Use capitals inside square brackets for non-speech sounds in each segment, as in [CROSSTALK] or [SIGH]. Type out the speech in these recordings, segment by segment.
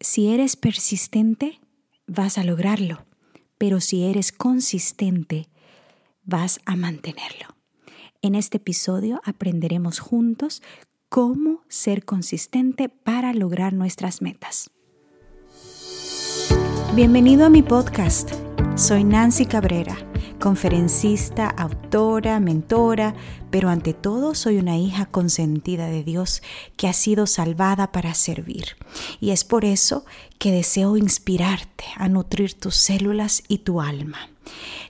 Si eres persistente, vas a lograrlo, pero si eres consistente, vas a mantenerlo. En este episodio aprenderemos juntos cómo ser consistente para lograr nuestras metas. Bienvenido a mi podcast. Soy Nancy Cabrera conferencista, autora, mentora, pero ante todo soy una hija consentida de Dios que ha sido salvada para servir. Y es por eso que deseo inspirarte a nutrir tus células y tu alma.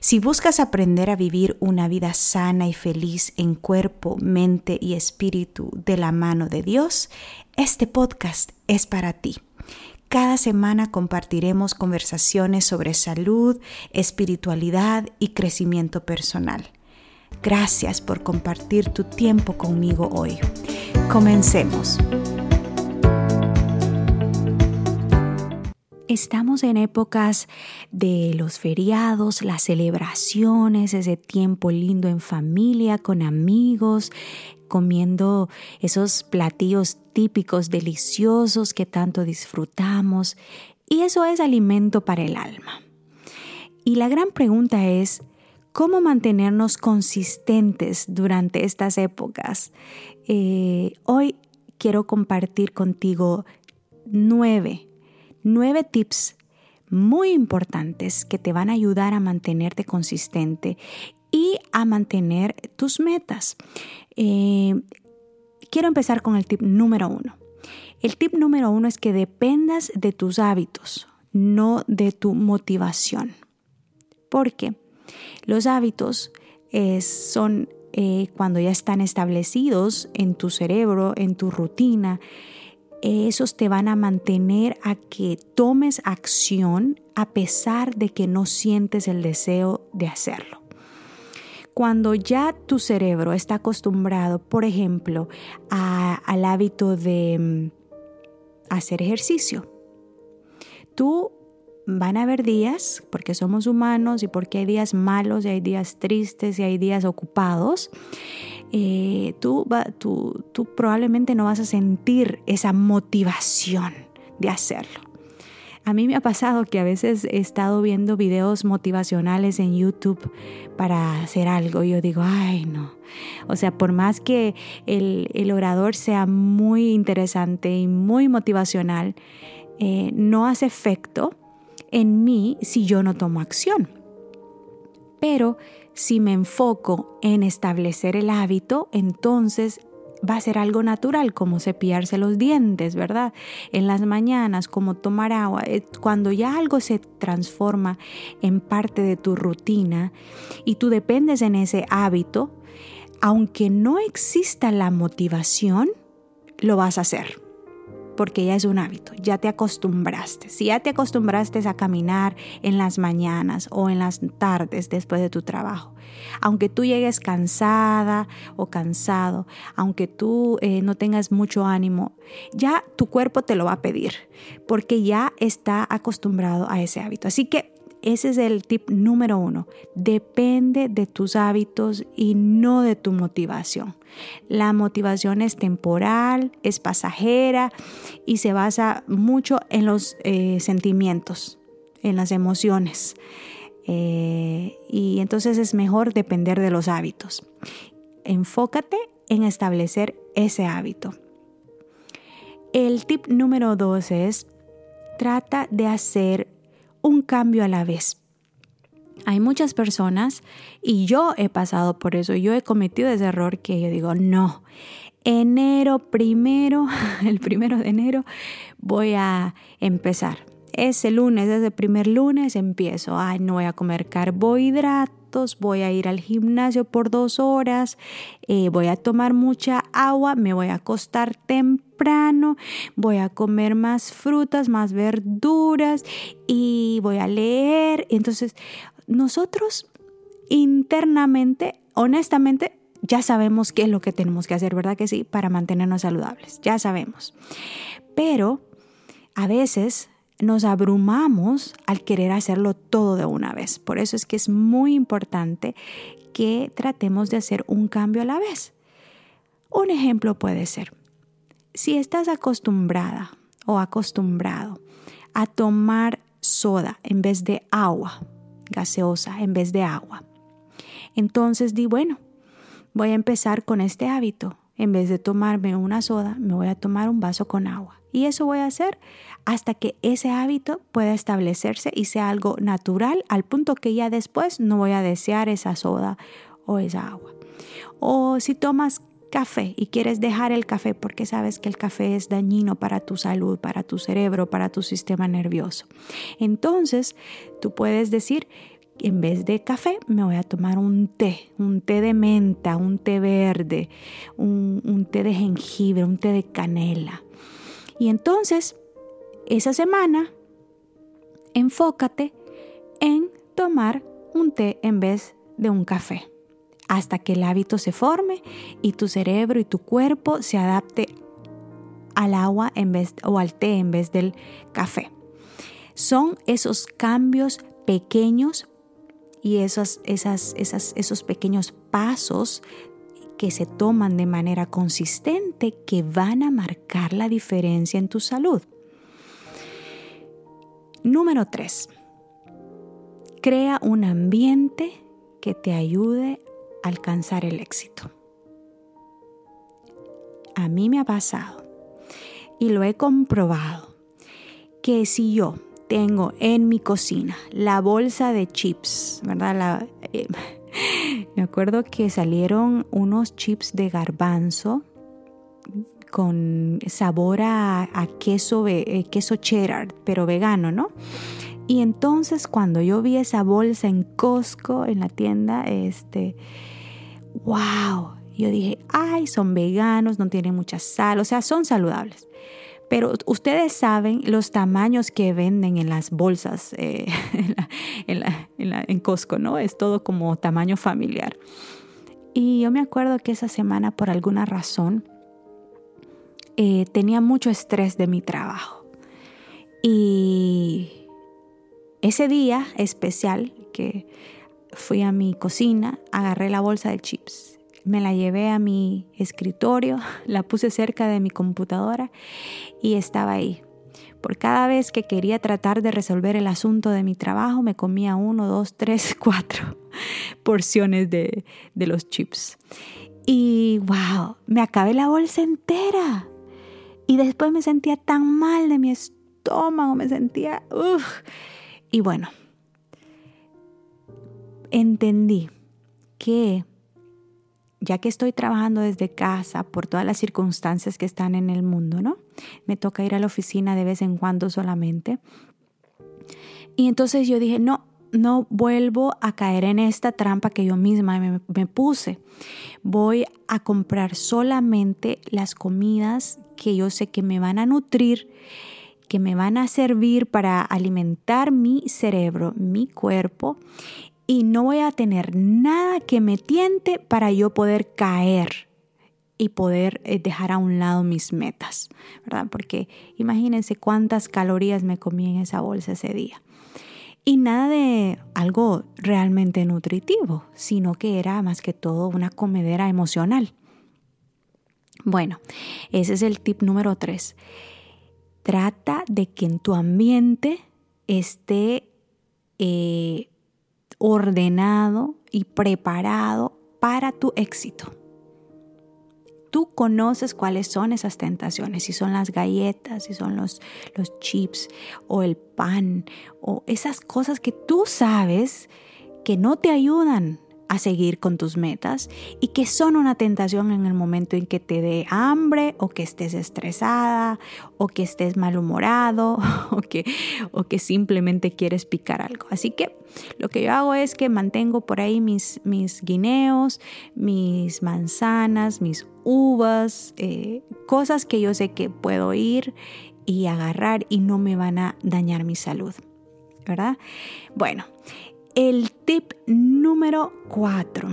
Si buscas aprender a vivir una vida sana y feliz en cuerpo, mente y espíritu de la mano de Dios, este podcast es para ti. Cada semana compartiremos conversaciones sobre salud, espiritualidad y crecimiento personal. Gracias por compartir tu tiempo conmigo hoy. Comencemos. Estamos en épocas de los feriados, las celebraciones, ese tiempo lindo en familia, con amigos, comiendo esos platillos típicos, deliciosos que tanto disfrutamos. Y eso es alimento para el alma. Y la gran pregunta es, ¿cómo mantenernos consistentes durante estas épocas? Eh, hoy quiero compartir contigo nueve, nueve tips muy importantes que te van a ayudar a mantenerte consistente y a mantener tus metas. Eh, quiero empezar con el tip número uno. El tip número uno es que dependas de tus hábitos, no de tu motivación. Porque los hábitos eh, son eh, cuando ya están establecidos en tu cerebro, en tu rutina, esos te van a mantener a que tomes acción a pesar de que no sientes el deseo de hacerlo. Cuando ya tu cerebro está acostumbrado, por ejemplo, al hábito de mm, hacer ejercicio, tú van a haber días, porque somos humanos y porque hay días malos y hay días tristes y hay días ocupados, eh, tú, tú probablemente no vas a sentir esa motivación de hacerlo. A mí me ha pasado que a veces he estado viendo videos motivacionales en YouTube para hacer algo y yo digo, ay no. O sea, por más que el, orador sea muy interesante y muy motivacional, eh, no hace efecto en mí si yo no tomo acción. Pero si me enfoco en establecer el hábito, entonces va a ser algo natural, como cepillarse los dientes, ¿verdad? En las mañanas, como tomar agua. Eh, cuando ya algo se transforma en parte de tu rutina y tú dependes en ese hábito, aunque no exista la motivación, lo vas a hacer porque ya es un hábito, ya te acostumbraste. Si ya te acostumbraste a caminar en las mañanas o en las tardes después de tu trabajo, aunque tú llegues cansada o cansado, aunque tú eh, no tengas mucho ánimo, ya tu cuerpo te lo va a pedir porque ya está acostumbrado a ese hábito. Así que ese es el tip número uno. Depende de tus hábitos y no de tu motivación. La motivación es temporal, es pasajera y se basa mucho en los eh, sentimientos, en las emociones. Eh, y entonces es mejor depender de los hábitos. Enfócate en establecer ese hábito. El tip número dos es trata de hacer un cambio a la vez. Hay muchas personas y yo he pasado por eso, yo he cometido ese error que yo digo, no, enero primero, [LAUGHS] el primero de enero voy a empezar. Ese lunes, ese primer lunes empiezo, ay, no voy a comer carbohidratos, voy a ir al gimnasio por dos horas, eh, voy a tomar mucha agua, me voy a acostar temprano, voy a comer más frutas, más verduras y voy a leer. Entonces, nosotros internamente, honestamente, ya sabemos qué es lo que tenemos que hacer, ¿verdad que sí? Para mantenernos saludables, ya sabemos. Pero a veces nos abrumamos al querer hacerlo todo de una vez. Por eso es que es muy importante que tratemos de hacer un cambio a la vez. Un ejemplo puede ser, si estás acostumbrada o acostumbrado a tomar soda en vez de agua, gaseosa en vez de agua. Entonces di, bueno, voy a empezar con este hábito. En vez de tomarme una soda, me voy a tomar un vaso con agua. Y eso voy a hacer hasta que ese hábito pueda establecerse y sea algo natural al punto que ya después no voy a desear esa soda o esa agua. O si tomas café y quieres dejar el café porque sabes que el café es dañino para tu salud, para tu cerebro, para tu sistema nervioso. Entonces, tú puedes decir, en vez de café me voy a tomar un té, un té de menta, un té verde, un, un té de jengibre, un té de canela. Y entonces, esa semana, enfócate en tomar un té en vez de un café hasta que el hábito se forme y tu cerebro y tu cuerpo se adapte al agua en vez, o al té en vez del café. Son esos cambios pequeños y esos, pequeños pasos que se toman de manera consistente que van a marcar la diferencia en tu salud. Número 3. Crea un ambiente que te ayude alcanzar el éxito. A mí me ha pasado y lo he comprobado que si yo tengo en mi cocina la bolsa de chips, ¿verdad? Eh, [LAUGHS] me acuerdo que salieron unos chips de garbanzo con sabor a, queso, eh, queso cheddar, pero vegano, ¿no? Y entonces cuando yo vi esa bolsa en Costco, en la tienda, este, wow, yo dije, ay, son veganos, no tienen mucha sal, o sea, son saludables. Pero ustedes saben los tamaños que venden en las bolsas eh, [LAUGHS] en, Costco, ¿no? Es todo como tamaño familiar. Y yo me acuerdo que esa semana, por alguna razón, eh, tenía mucho estrés de mi trabajo. Y ese día especial que fui a mi cocina, agarré la bolsa de chips, me la llevé a mi escritorio, [LAUGHS] la puse cerca de mi computadora y estaba ahí. Por cada vez que quería tratar de resolver el asunto de mi trabajo, me comía uno, dos, tres, [LAUGHS] cuatro porciones de, de los chips. Y wow, me acabé la bolsa entera. Y después me sentía tan mal de mi estómago, me sentía... Y bueno, entendí que ya que estoy trabajando desde casa por todas las circunstancias que están en el mundo, ¿no? Me toca ir a la oficina de vez en cuando solamente. Y entonces yo dije, no, no vuelvo a caer en esta trampa que yo misma me, me, puse. Voy a comprar solamente las comidas que yo sé que me van a nutrir, que me van a servir para alimentar mi cerebro, mi cuerpo y no voy a tener nada que me tiente para yo poder caer y poder eh, dejar a un lado mis metas, ¿verdad? Porque imagínense cuántas calorías me comí en esa bolsa ese día. Y nada de algo realmente nutritivo, sino que era más que todo una comedera emocional. Bueno, ese es el tip número tres. Trata de que en tu ambiente esté eh, ordenado y preparado para tu éxito. Tú conoces cuáles son esas tentaciones, si son las galletas, si son los, los chips o el pan o esas cosas que tú sabes que no te ayudan a seguir con tus metas y que son una tentación en el momento en que te dé hambre o que estés estresada o que estés malhumorado [LAUGHS] o que, o que simplemente quieres picar algo. Así que lo que yo hago es que mantengo por ahí mis, mis guineos, mis manzanas, mis uvas, eh, cosas que yo sé que puedo ir y agarrar y no me van a dañar mi salud. ¿Verdad? Bueno, el tip número cuatro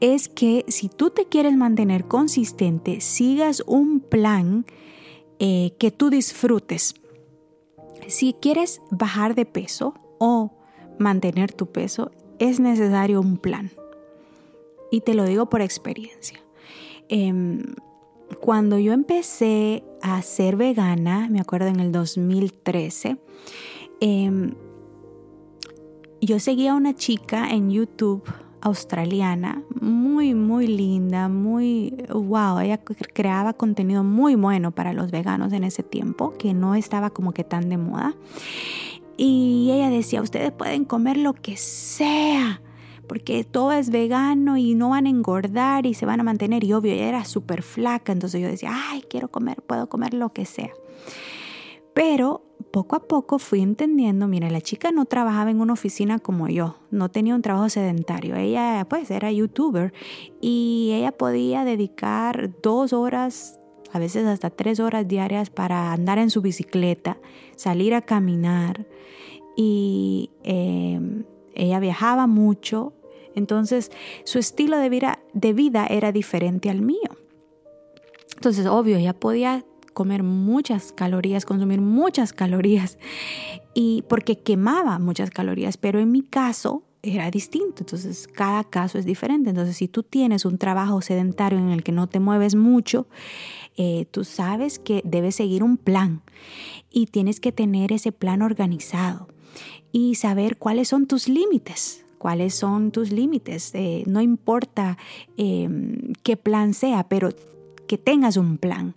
es que si tú te quieres mantener consistente, sigas un plan eh, que tú disfrutes. Si quieres bajar de peso o mantener tu peso, es necesario un plan. Y te lo digo por experiencia. Em, cuando yo empecé a ser vegana, me acuerdo en el 2013, em, yo seguía a una chica en YouTube australiana, muy, muy linda, muy, wow, ella creaba contenido muy bueno para los veganos en ese tiempo, que no estaba como que tan de moda. Y ella decía, ustedes pueden comer lo que sea, porque todo es vegano y no van a engordar y se van a mantener. Y obvio, ella era súper flaca, entonces yo decía, ay, quiero comer, puedo comer lo que sea. Pero poco a poco fui entendiendo, mira, la chica no trabajaba en una oficina como yo, no tenía un trabajo sedentario, ella pues era youtuber y ella podía dedicar dos horas, a veces hasta tres horas diarias para andar en su bicicleta, salir a caminar y em, ella viajaba mucho, entonces su estilo de vida, de vida era diferente al mío. Entonces, obvio, ella podía comer muchas calorías, consumir muchas calorías, y porque quemaba muchas calorías, pero en mi caso era distinto, entonces cada caso es diferente. Entonces, si tú tienes un trabajo sedentario en el que no te mueves mucho, eh, tú sabes que debes seguir un plan y tienes que tener ese plan organizado y saber cuáles son tus límites cuáles son tus límites. Eh, no importa em, qué plan sea, pero que tengas un plan,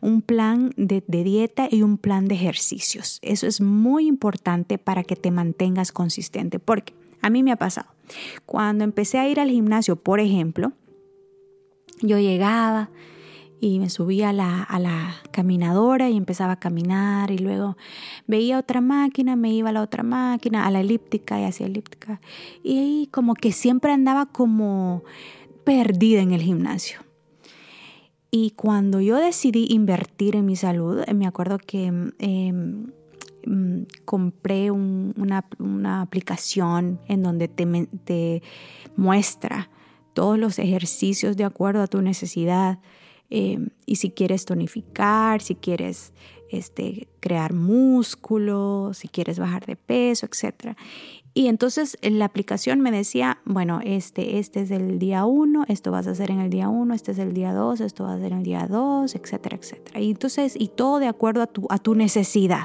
un plan de, dieta y un plan de ejercicios. Eso es muy importante para que te mantengas consistente, porque a mí me ha pasado. Cuando empecé a ir al gimnasio, por ejemplo, yo llegaba y me subía a la, a la, caminadora y empezaba a caminar y luego veía otra máquina, me iba a la otra máquina, a la elíptica y hacía elíptica. Y como que siempre andaba como perdida en el gimnasio. Y cuando yo decidí invertir en mi salud, me acuerdo que em, mm, compré una, aplicación en donde te, te, muestra todos los ejercicios de acuerdo a tu necesidad. Em, y si quieres tonificar, si quieres este, crear músculo, si quieres bajar de peso, etc. Y entonces la aplicación me decía, bueno, este, este es el día 1, esto vas a hacer en el día 1, este es el día 2, esto vas a hacer en el día 2, etcétera, etcétera. Y entonces, y todo de acuerdo a tu, a tu necesidad.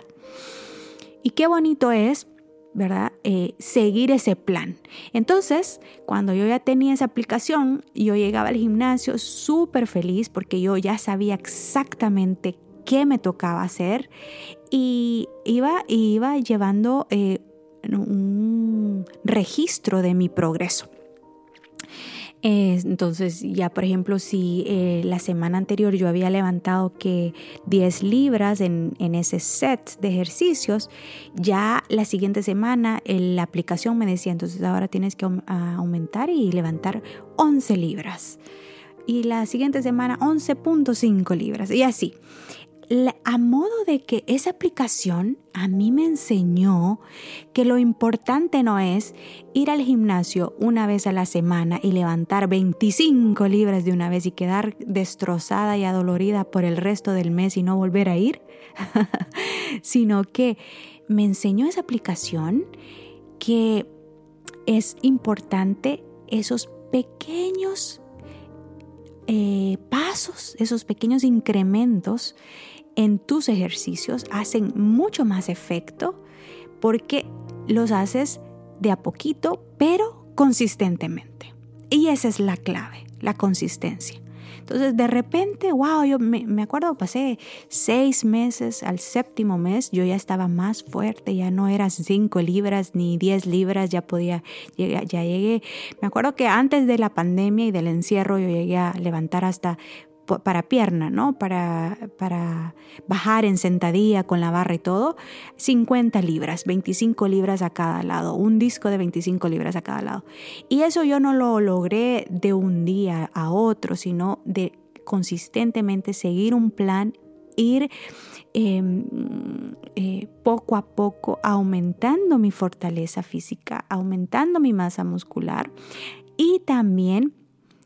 Y qué bonito es, ¿verdad? Eh, seguir ese plan. Entonces, cuando yo ya tenía esa aplicación, yo llegaba al gimnasio súper feliz porque yo ya sabía exactamente qué me tocaba hacer y iba, iba llevando... Eh, un registro de mi progreso. Entonces, ya por ejemplo, si eh, la semana anterior yo había levantado que 10 libras en, ese set de ejercicios, ya la siguiente semana la aplicación me decía, entonces ahora tienes que aumentar y levantar 11 libras. Y la siguiente semana 11.5 libras. Y así a modo de que esa aplicación a mí me enseñó que lo importante no es ir al gimnasio una vez a la semana y levantar 25 libras de una vez y quedar destrozada y adolorida por el resto del mes y no volver a ir, [LAUGHS] sino que me enseñó esa aplicación que es importante esos pequeños eh, pasos, esos pequeños incrementos en tus ejercicios hacen mucho más efecto porque los haces de a poquito, pero consistentemente. Y esa es la clave, la consistencia. Entonces, de repente, wow, yo me, acuerdo, pasé seis meses, al séptimo mes, yo ya estaba más fuerte, ya no eran cinco libras ni diez libras, ya podía, ya llegué, me acuerdo que antes de la pandemia y del encierro, yo llegué a levantar hasta para pierna, ¿no? Para, para bajar en sentadilla con la barra y todo, 50 libras, 25 libras a cada lado, un disco de 25 libras a cada lado. Y eso yo no lo logré de un día a otro, sino de consistentemente seguir un plan, ir em, eh, poco a poco aumentando mi fortaleza física, aumentando mi masa muscular y también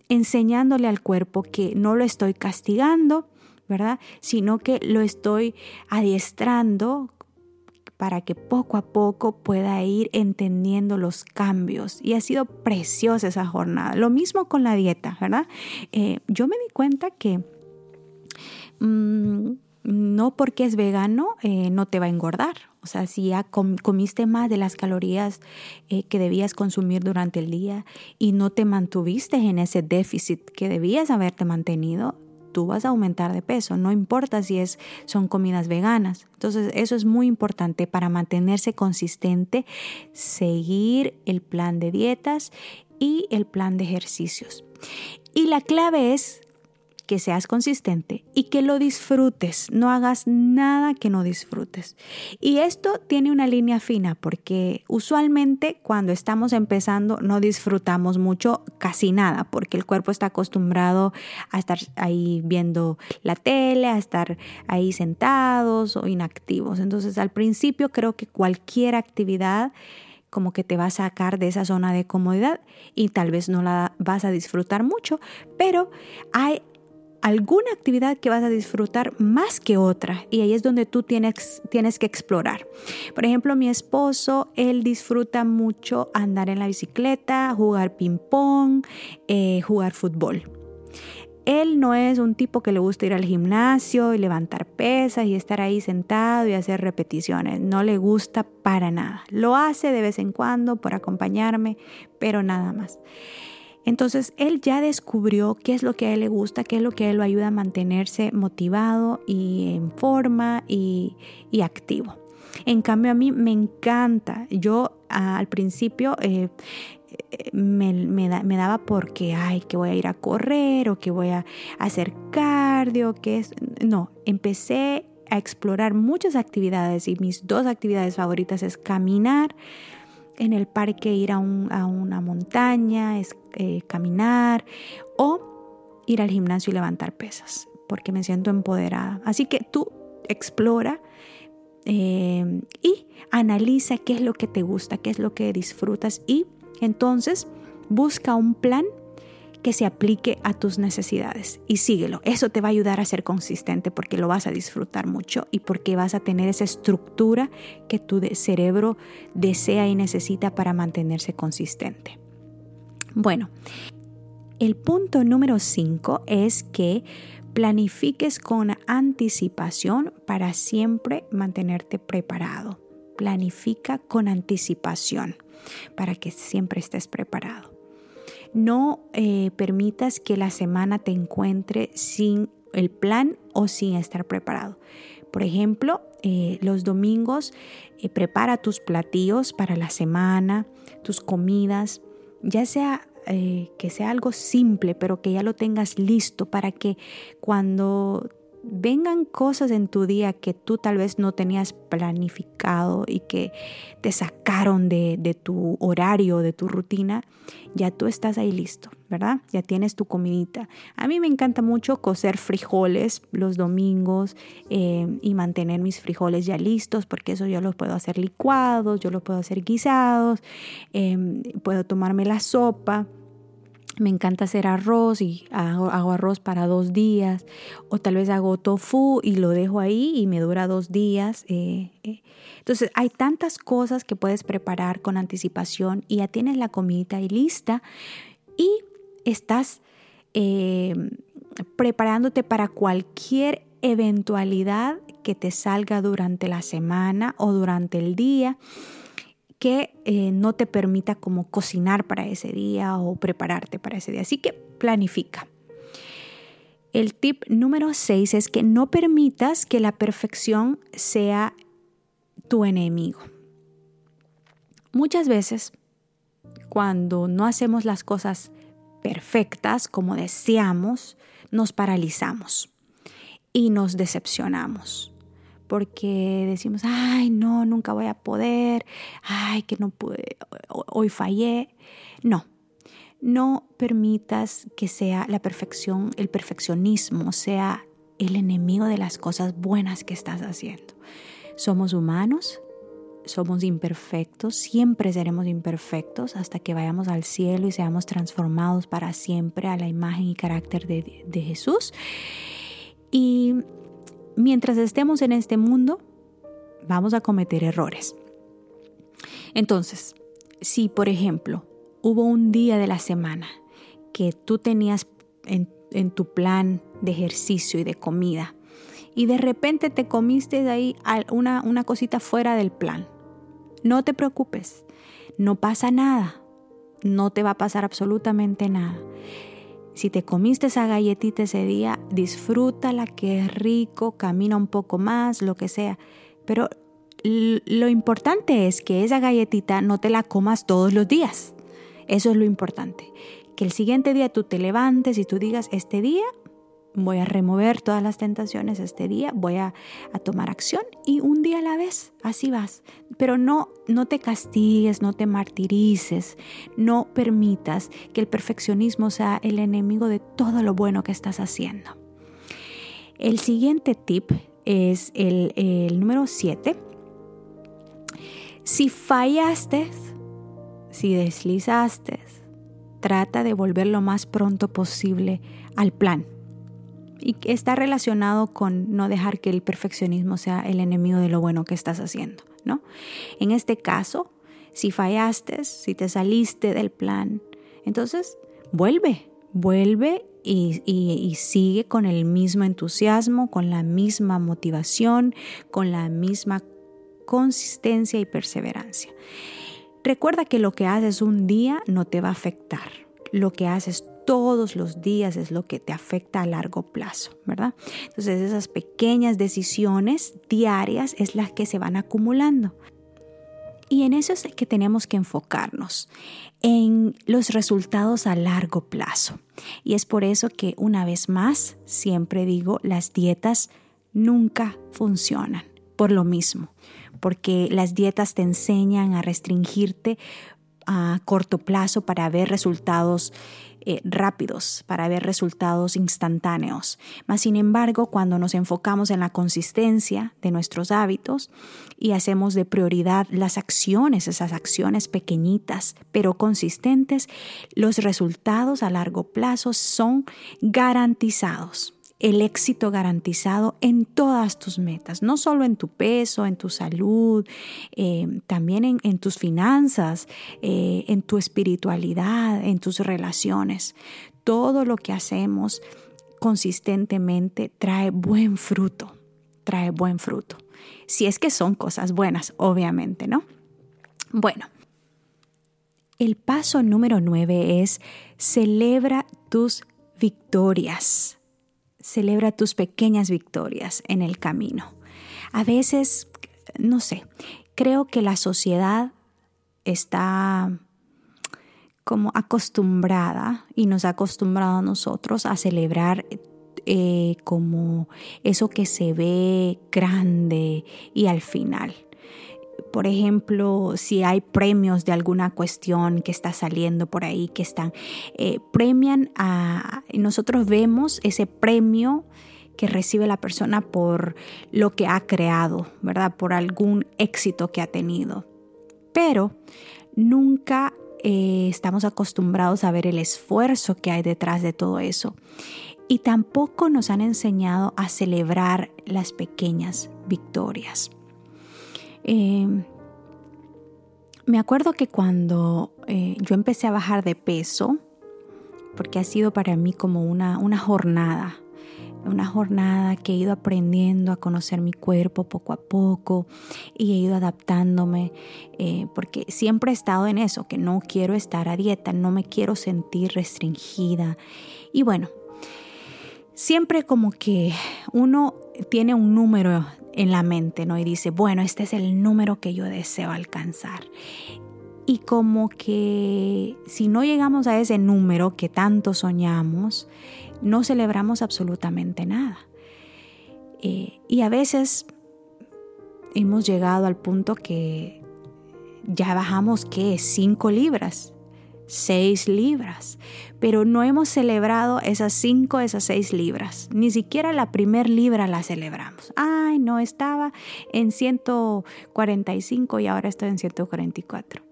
enseñándole al cuerpo que no lo estoy castigando, ¿verdad? Sino que lo estoy adiestrando para que poco a poco pueda ir entendiendo los cambios. Y ha sido preciosa esa jornada. Lo mismo con la dieta, ¿verdad? Eh, yo me di cuenta que mm, no porque es vegano eh, no te va a engordar. O sea, si ya comiste más de las calorías eh, que debías consumir durante el día y no te mantuviste en ese déficit que debías haberte mantenido, tú vas a aumentar de peso, no importa si es, son comidas veganas. Entonces, eso es muy importante para mantenerse consistente, seguir el plan de dietas y el plan de ejercicios. Y la clave es que seas consistente y que lo disfrutes, no hagas nada que no disfrutes. Y esto tiene una línea fina porque usualmente cuando estamos empezando no disfrutamos mucho casi nada porque el cuerpo está acostumbrado a estar ahí viendo la tele, a estar ahí sentados o inactivos. Entonces al principio creo que cualquier actividad como que te va a sacar de esa zona de comodidad y tal vez no la vas a disfrutar mucho, pero hay alguna actividad que vas a disfrutar más que otra y ahí es donde tú tienes, tienes que explorar. Por ejemplo, mi esposo, él disfruta mucho andar en la bicicleta, jugar ping pong, eh, jugar fútbol. Él no es un tipo que le gusta ir al gimnasio y levantar pesas y estar ahí sentado y hacer repeticiones. No le gusta para nada. Lo hace de vez en cuando por acompañarme, pero nada más. Entonces él ya descubrió qué es lo que a él le gusta, qué es lo que a él lo ayuda a mantenerse motivado y en forma y, activo. En cambio a mí me encanta, yo al principio eh, me, daba porque, ay, que voy a ir a correr o que voy a hacer cardio, que es... No, empecé a explorar muchas actividades y mis dos actividades favoritas es caminar, en el parque ir a, una montaña, es, eh, caminar o ir al gimnasio y levantar pesas, porque me siento empoderada. Así que tú explora eh, y analiza qué es lo que te gusta, qué es lo que disfrutas y entonces busca un plan que se aplique a tus necesidades y síguelo. Eso te va a ayudar a ser consistente porque lo vas a disfrutar mucho y porque vas a tener esa estructura que tu cerebro desea y necesita para mantenerse consistente. Bueno, el punto número 5 es que planifiques con anticipación para siempre mantenerte preparado. Planifica con anticipación para que siempre estés preparado. No eh, permitas que la semana te encuentre sin el plan o sin estar preparado. Por ejemplo, eh, los domingos eh, prepara tus platillos para la semana, tus comidas, ya sea que sea algo simple, pero que ya lo tengas listo para que cuando vengan cosas en tu día que tú tal vez no tenías planificado y que te sacaron de, tu horario, de tu rutina, ya tú estás ahí listo, ¿verdad? Ya tienes tu comidita. A mí me encanta mucho cocer frijoles los domingos eh, y mantener mis frijoles ya listos, porque eso yo los puedo hacer licuados, yo los puedo hacer guisados, eh, puedo tomarme la sopa me encanta hacer arroz y hago, arroz para dos días o tal vez hago tofu y lo dejo ahí y me dura dos días. Eh, eh. Entonces hay tantas cosas que puedes preparar con anticipación y ya tienes la comida ahí lista y estás eh, preparándote para cualquier eventualidad que te salga durante la semana o durante el día que eh, no te permita como cocinar para ese día o prepararte para ese día. Así que planifica. El tip número 6 es que no permitas que la perfección sea tu enemigo. Muchas veces, cuando no hacemos las cosas perfectas como deseamos, nos paralizamos y nos decepcionamos porque decimos, ay, no, nunca voy a poder, ay, que no pude, hoy fallé. No, no permitas que sea la perfección, el perfeccionismo sea el enemigo de las cosas buenas que estás haciendo. Somos humanos, somos imperfectos, siempre seremos imperfectos hasta que vayamos al cielo y seamos transformados para siempre a la imagen y carácter de, de Jesús. Y mientras estemos en este mundo, vamos a cometer errores. Entonces, si por ejemplo hubo un día de la semana que tú tenías en, tu plan de ejercicio y de comida, y de repente te comiste de ahí una, una cosita fuera del plan. No te preocupes, no pasa nada, no te va a pasar absolutamente nada. Si te comiste esa galletita ese día, disfrútala, que es rico, camina un poco más, lo que sea. Pero lo importante es que esa galletita no te la comas todos los días. Eso es lo importante. Que el siguiente día tú te levantes y tú digas, este día voy a remover todas las tentaciones este día, voy a, tomar acción y un día a la vez, así vas. Pero no, no te castigues, no te martirices, no permitas que el perfeccionismo sea el enemigo de todo lo bueno que estás haciendo. El siguiente tip es el, el número 7. Si fallaste, si deslizaste, trata de volver lo más pronto posible al plan y está relacionado con no dejar que el perfeccionismo sea el enemigo de lo bueno que estás haciendo, ¿no? En este caso, si fallaste, si te saliste del plan, entonces vuelve, vuelve y, y, sigue con el mismo entusiasmo, con la misma motivación, con la misma consistencia y perseverancia. Recuerda que lo que haces un día no te va a afectar. Lo que haces todos los días es lo que te afecta a largo plazo, ¿verdad? Entonces esas pequeñas decisiones diarias es las que se van acumulando. Y en eso es que tenemos que enfocarnos, en los resultados a largo plazo. Y es por eso que una vez más, siempre digo, las dietas nunca funcionan, por lo mismo, porque las dietas te enseñan a restringirte a corto plazo para ver resultados eh, rápidos, para ver resultados instantáneos. Mas, sin embargo, cuando nos enfocamos en la consistencia de nuestros hábitos y hacemos de prioridad las acciones, esas acciones pequeñitas pero consistentes, los resultados a largo plazo son garantizados el éxito garantizado en todas tus metas, no solo en tu peso, en tu salud, eh, también en, tus finanzas, eh, en tu espiritualidad, en tus relaciones. Todo lo que hacemos consistentemente trae buen fruto, trae buen fruto. Si es que son cosas buenas, obviamente, ¿no? Bueno, el paso número nueve es celebra tus victorias celebra tus pequeñas victorias en el camino. A veces, no sé, creo que la sociedad está como acostumbrada y nos ha acostumbrado a nosotros a celebrar eh, como eso que se ve grande y al final por ejemplo, si hay premios de alguna cuestión que está saliendo por ahí, que están, eh, premian a, nosotros vemos ese premio que recibe la persona por lo que ha creado, ¿verdad? Por algún éxito que ha tenido. Pero nunca eh, estamos acostumbrados a ver el esfuerzo que hay detrás de todo eso. Y tampoco nos han enseñado a celebrar las pequeñas victorias. Em, me acuerdo que cuando eh, yo empecé a bajar de peso, porque ha sido para mí como una, una jornada, una jornada que he ido aprendiendo a conocer mi cuerpo poco a poco y he ido adaptándome, eh, porque siempre he estado en eso, que no quiero estar a dieta, no me quiero sentir restringida. Y bueno, siempre como que uno tiene un número en la mente, ¿no? Y dice, bueno, este es el número que yo deseo alcanzar. Y como que si no llegamos a ese número que tanto soñamos, no celebramos absolutamente nada. Eh, y a veces hemos llegado al punto que ya bajamos, ¿qué? Cinco libras seis libras, pero no hemos celebrado esas cinco, esas seis libras. Ni siquiera la primer libra la celebramos. Ay, no, estaba en 145 y ahora estoy en 144.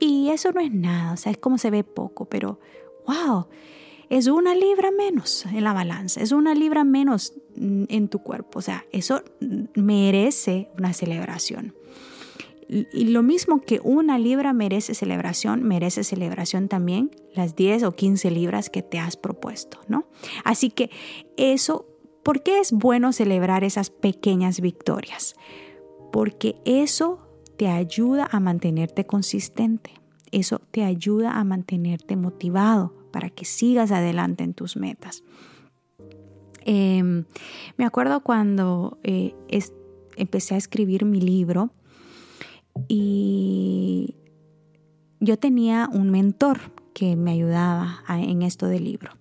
Y eso no es nada, o sea, es como se ve poco, pero wow, es una libra menos en la balanza, es una libra menos en tu cuerpo, o sea, eso merece una celebración. Y lo mismo que una libra merece celebración, merece celebración también las 10 o 15 libras que te has propuesto, ¿no? Así que eso ¿Por qué es bueno celebrar esas pequeñas victorias? Porque eso te ayuda a mantenerte consistente. Eso te ayuda a mantenerte motivado para que sigas adelante en tus metas. Em, me acuerdo cuando eh, empecé a escribir mi libro y yo tenía un mentor que me ayudaba en esto del libro.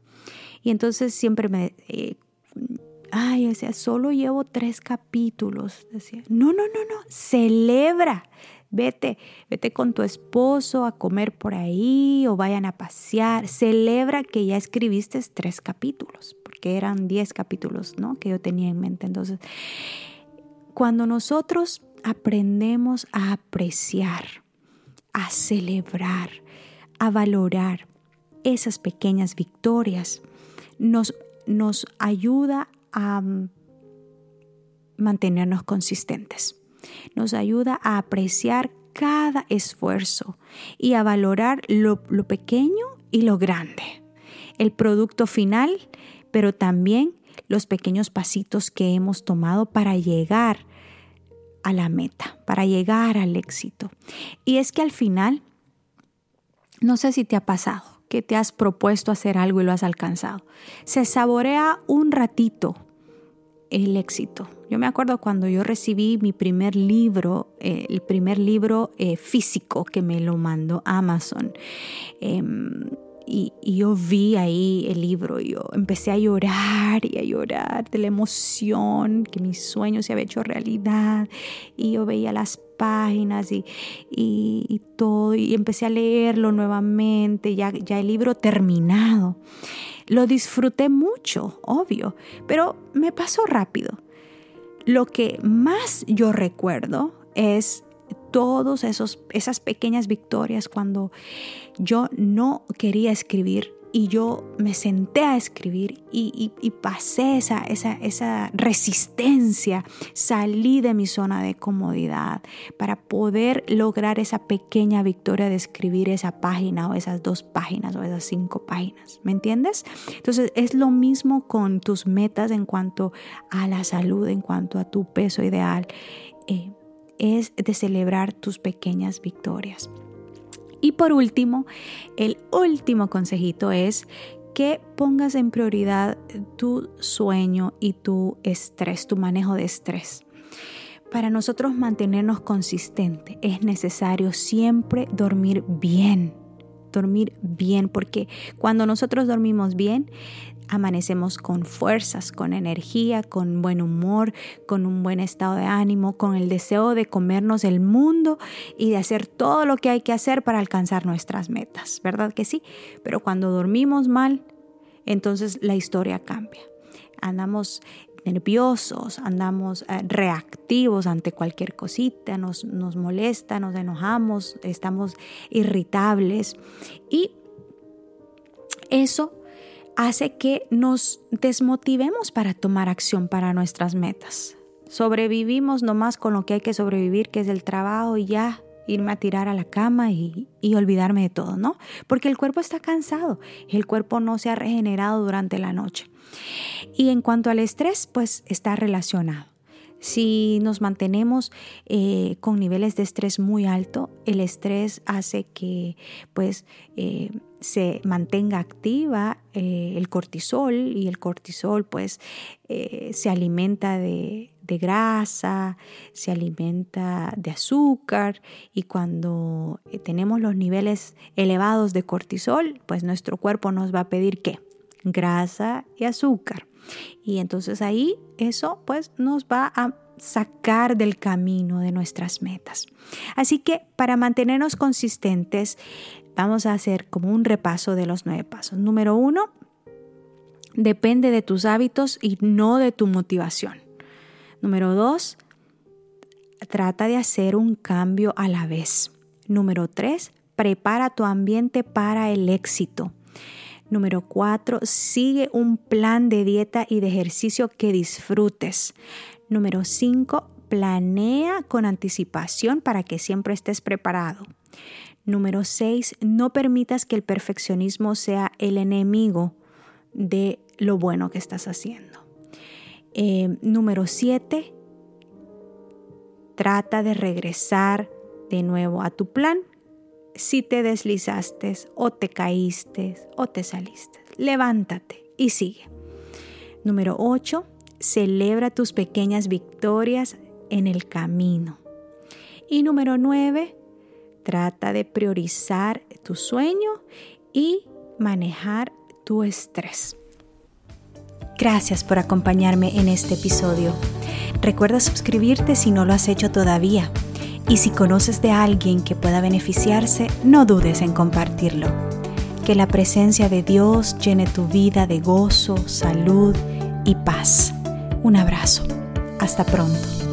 Y entonces siempre me, eh, ay, decía, solo llevo tres capítulos. Decía, no, no, no, no, celebra. Vete, vete con tu esposo a comer por ahí o vayan a pasear. Celebra que ya escribiste tres capítulos, porque eran diez capítulos, ¿no? Que yo tenía en mente. Entonces, cuando nosotros aprendemos a apreciar, a celebrar, a valorar esas pequeñas victorias, nos, nos ayuda a mm, mantenernos consistentes. Nos ayuda a apreciar cada esfuerzo y a valorar lo, lo pequeño y lo grande. El producto final, pero también los pequeños pasitos que hemos tomado para llegar a la meta, para llegar al éxito. Y es que al final, no sé si te ha pasado, que te has propuesto hacer algo y lo has alcanzado. Se saborea un ratito el éxito. Yo me acuerdo cuando yo recibí mi primer libro, eh, el primer libro eh, físico que me lo mandó Amazon. Em, y, yo vi ahí el libro y yo empecé a llorar y a llorar de la emoción que mi sueño se había hecho realidad y yo veía las páginas y, y, todo y empecé a leerlo nuevamente, ya, ya el libro terminado. Lo disfruté mucho, obvio, pero me pasó rápido. Lo que más yo recuerdo es todas esas pequeñas victorias cuando yo no quería escribir y yo me senté a escribir y, pasé esa, esa, esa, resistencia, salí de mi zona de comodidad para poder lograr esa pequeña victoria de escribir esa página o esas dos páginas o esas cinco páginas. ¿Me entiendes? Entonces es lo mismo con tus metas en cuanto a la salud, en cuanto a tu peso ideal. Eh, es de celebrar tus pequeñas victorias. Y por último, el último consejito es que pongas en prioridad tu sueño y tu estrés, tu manejo de estrés. Para nosotros mantenernos consistentes es necesario siempre dormir bien, dormir bien, porque cuando nosotros dormimos bien, amanecemos con fuerzas, con energía, con buen humor, con un buen estado de ánimo, con el deseo de comernos el mundo y de hacer todo lo que hay que hacer para alcanzar nuestras metas, ¿verdad que sí? Pero cuando dormimos mal, entonces la historia cambia. Andamos nerviosos, andamos eh, reactivos ante cualquier cosita, nos, nos molesta, nos enojamos, estamos irritables y eso hace que nos desmotivemos para tomar acción para nuestras metas. Sobrevivimos nomás con lo que hay que sobrevivir, que es el trabajo y ya irme a tirar a la cama y, y, olvidarme de todo, ¿no? Porque el cuerpo está cansado, el cuerpo no se ha regenerado durante la noche. Y en cuanto al estrés, pues está relacionado. Si nos mantenemos eh, con niveles de estrés muy alto, el estrés hace que pues eh, se mantenga activa eh, el cortisol y el cortisol pues se alimenta de, de grasa, se alimenta de azúcar y cuando tenemos los niveles elevados de cortisol, pues nuestro cuerpo nos va a pedir qué? Grasa y azúcar. Y entonces ahí eso pues nos va a sacar del camino de nuestras metas. Así que para mantenernos consistentes vamos a hacer como un repaso de los nueve pasos. Número uno, depende de tus hábitos y no de tu motivación. Número dos, trata de hacer un cambio a la vez. Número tres, prepara tu ambiente para el éxito. Número cuatro, sigue un plan de dieta y de ejercicio que disfrutes. Número cinco, planea con anticipación para que siempre estés preparado. Número seis, no permitas que el perfeccionismo sea el enemigo de lo bueno que estás haciendo. Eh, número 7, trata de regresar de nuevo a tu plan si te deslizaste o te caíste o te saliste. Levántate y sigue. Número 8. Celebra tus pequeñas victorias en el camino. Y número 9. Trata de priorizar tu sueño y manejar tu estrés. Gracias por acompañarme en este episodio. Recuerda suscribirte si no lo has hecho todavía. Y si conoces de alguien que pueda beneficiarse, no dudes en compartirlo. Que la presencia de Dios llene tu vida de gozo, salud y paz. Un abrazo. Hasta pronto.